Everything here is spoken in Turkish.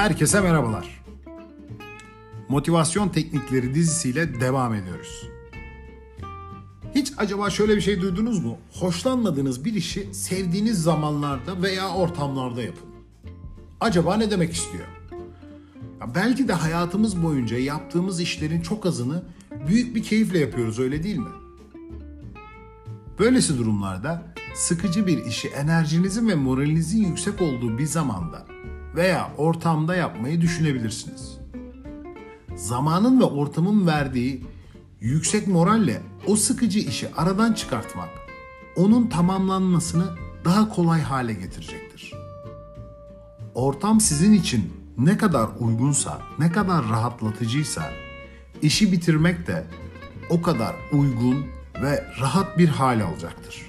Herkese merhabalar. Motivasyon Teknikleri dizisiyle devam ediyoruz. Hiç acaba şöyle bir şey duydunuz mu? Hoşlanmadığınız bir işi sevdiğiniz zamanlarda veya ortamlarda yapın. Acaba ne demek istiyor? Ya belki de hayatımız boyunca yaptığımız işlerin çok azını büyük bir keyifle yapıyoruz öyle değil mi? Böylesi durumlarda sıkıcı bir işi enerjinizin ve moralinizin yüksek olduğu bir zamanda veya ortamda yapmayı düşünebilirsiniz. Zamanın ve ortamın verdiği yüksek moralle o sıkıcı işi aradan çıkartmak onun tamamlanmasını daha kolay hale getirecektir. Ortam sizin için ne kadar uygunsa, ne kadar rahatlatıcıysa işi bitirmek de o kadar uygun ve rahat bir hal alacaktır.